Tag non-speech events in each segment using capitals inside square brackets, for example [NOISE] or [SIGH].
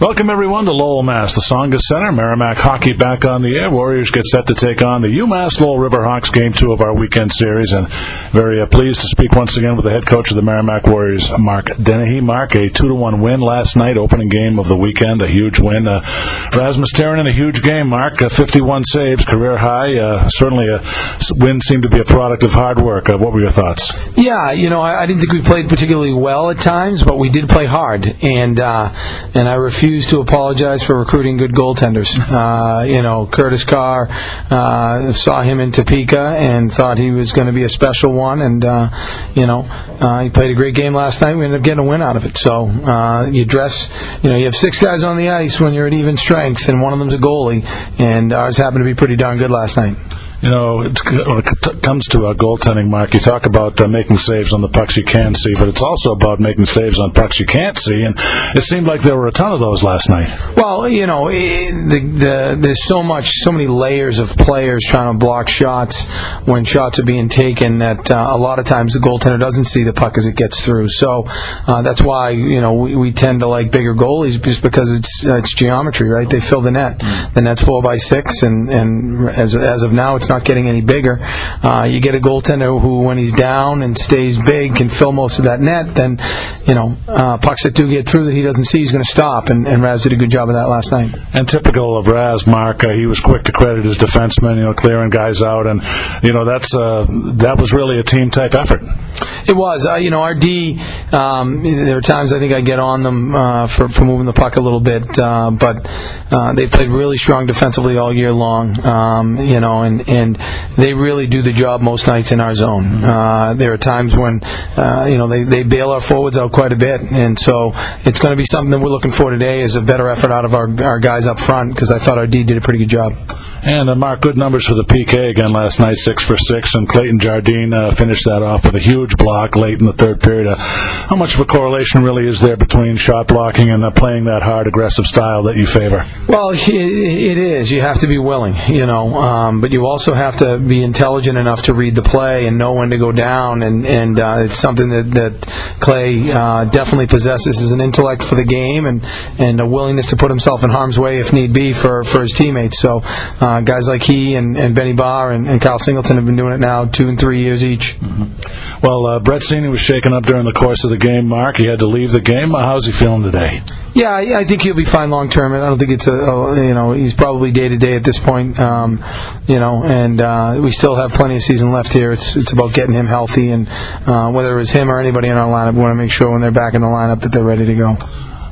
Welcome everyone to Lowell, Mass. The Tsongas Center, Merrimack Hockey back on the air. Warriors get set to take on the UMass Lowell River Hawks game two of our weekend series and very uh, pleased to speak once again with the head coach of the Merrimack Warriors, Mark Dennehy. Mark, a two to one win last night, opening game of the weekend, a huge win. Uh, Rasmus Terrin in a huge game, Mark, uh, 51 saves, career high. Uh, certainly a win seemed to be a product of hard work. Uh, what were your thoughts? Yeah, you know, I, I, didn't think we played particularly well at times, but we did play hard, and uh, and I refuse refuse to apologize for recruiting good goaltenders. [LAUGHS] Uh, you know, Curtis Carr uh, saw him in Topeka and thought he was going to be a special one, and uh, you know, uh, he played a great game last night. We ended up getting a win out of it. So uh, you dress, you know, you have six guys on the ice when you're at even strength, and one of them's a goalie, and ours happened to be pretty darn good last night. You know, when it comes to a goaltending, Mark, you talk about uh, making saves on the pucks you can see, but it's also about making saves on pucks you can't see, and it seemed like there were a ton of those last night. Well, you know, the, the, there's so much, so many layers of players trying to block shots when shots are being taken that uh, a lot of times the goaltender doesn't see the puck as it gets through. So uh, that's why you know we, we, tend to like bigger goalies just because it's uh, it's geometry, right? They fill the net. Mm. The net's four by six, and and as as of now, it's not getting any bigger. Uh, you get a goaltender who, when he's down and stays big, can fill most of that net. Then, you know, uh, pucks that do get through that he doesn't see, he's going to stop. And, and Raz did a good job of that last night. And typical of Raz, Mark, uh, he was quick to credit his defensemen, you know, clearing guys out, and you know that's uh, that was really a team type effort. It was. Uh, you know, our D. Um, there are times I think I get on them uh, for for moving the puck a little bit, uh, but uh, they played really strong defensively all year long. Um, you know, and and they really do the job most nights in our zone. Uh, there are times when uh, you know they they bail our forwards out quite a bit, and so it's going to be something that we're looking for today is a better effort out of our our guys up front because I thought our D did a pretty good job. And uh, Mark, good numbers for the PK again last night, six for six, and Clayton Jardine uh, finished that off with a huge block late in the third period. Uh, how much of a correlation really is there between shot blocking and uh, playing that hard, aggressive style that you favor? Well, it, it is. You have to be willing, you know, um, but you also have to be intelligent enough to read the play and know when to go down, and and uh, it's something that that Clay uh, definitely possesses as an intellect for the game and and a willingness to put himself in harm's way if need be for for his teammates. So uh, guys like he and, and Benny Barr and, and, Kyle Singleton have been doing it now two and three years each. Mm-hmm. Well, uh, Brett Seney was shaken up during the course of the game. Mark, he had to leave the game. Uh, how's he feeling today? Yeah, I think he'll be fine long term. I don't think it's a, a, you know he's probably day to day at this point. Um, you know, and uh, we still have plenty of season left here. It's it's about getting him healthy, and uh, whether it's him or anybody in our lineup, we want to make sure when they're back in the lineup that they're ready to go.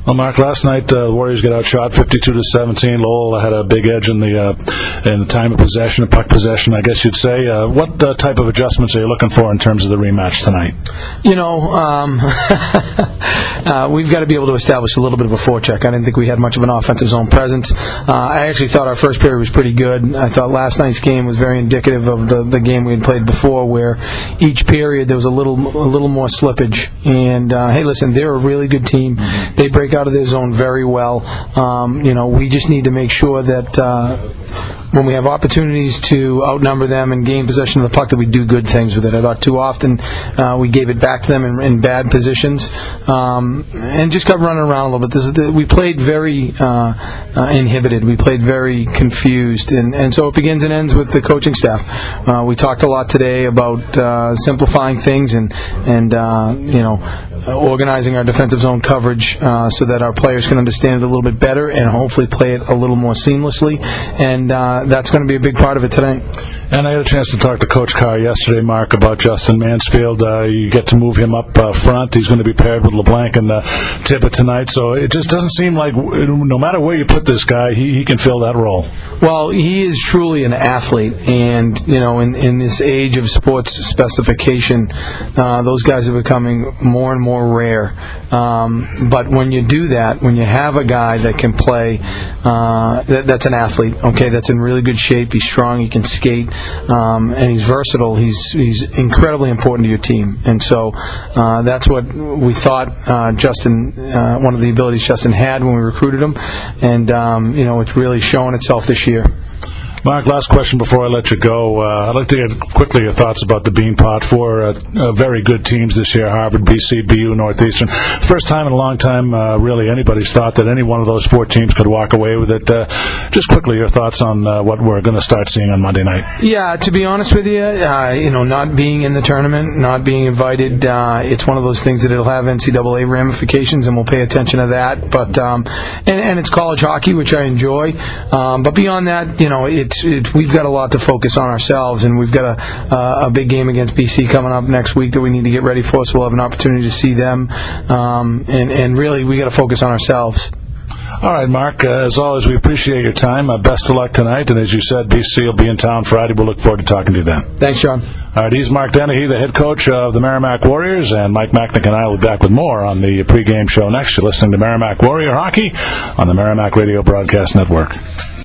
Well, Mark, last night uh, the Warriors got outshot 52 to 17. Lowell had a big edge in the uh, in the time of possession, puck possession, I guess you'd say. Uh, what uh, type of adjustments are you looking for in terms of the rematch tonight? You know, um, [LAUGHS] uh, we've got to be able to establish a little bit of a forecheck. I didn't think we had much of an offensive zone presence. Uh, I actually thought our first period was pretty good. I thought last night's game was very indicative of the, the game we had played before, where each period there was a little a little more slippage. And hey, listen, they're a really good team. They break out of their zone very well. Um, you know, we just need to make sure that uh, when we have opportunities to outnumber them and gain possession of the puck, that we do good things with it. I thought too often uh, we gave it back to them in, in bad positions um, and just got running around a little bit. This is the, we played very uh, uh, inhibited. We played very confused, and, and so it begins and ends with the coaching staff. Uh, we talked a lot today about uh, simplifying things and and uh, you know organizing our defensive zone coverage so that our players can understand it a little bit better and hopefully play it a little more seamlessly. And that's going to be a big part of it today. And I had a chance to talk to Coach Carr yesterday, Mark, about Justin Mansfield. Uh, you get to move him up uh, front. He's going to be paired with LeBlanc and uh, Tippett tonight. So it just doesn't seem like, no matter where you put this guy, he, he can fill that role. Well, he is truly an athlete. And, you know, in, in this age of sports specification, uh, those guys are becoming more and more rare. Um, but when you do that, when you have a guy that can play, uh, that, that's an athlete, okay, that's in really good shape. He's strong. He can skate, um, and he's versatile. He's he's incredibly important to your team, and so uh, that's what we thought uh, Justin, uh, one of the abilities Justin had when we recruited him, and um, you know it's really showing itself this year. Mark, last question before I let you go. Uh, I'd like to get quickly your thoughts about the Beanpot. Four uh, uh, very good teams this year Harvard, BC, BU, Northeastern. First time in a long time, uh, really, anybody's thought that any one of those four teams could walk away with it. Uh, just quickly, your thoughts on uh, what we're going to start seeing on Monday night. Yeah, to be honest with you, you know, not being in the tournament, not being invited, it's one of those things that it'll have NCAA ramifications, and we'll pay attention to that. But um, and, and, it's college hockey, which I enjoy. Um, but beyond that, you know, it's it's it, we've got a lot to focus on ourselves, and we've got a uh, a big game against BC coming up next week that we need to get ready for. So we'll have an opportunity to see them, um, and and really we got to focus on ourselves. All right, Mark. Uh, as always, we appreciate your time. Uh, best of luck tonight, and as you said, BC will be in town Friday. We'll look forward to talking to you then. Thanks, John. All right, he's Mark Dennehy, the head coach of the Merrimack Warriors, and Mike Macknick and I will be back with more on the pregame show next. You're listening to Merrimack Warrior Hockey on the Merrimack Radio Broadcast Network.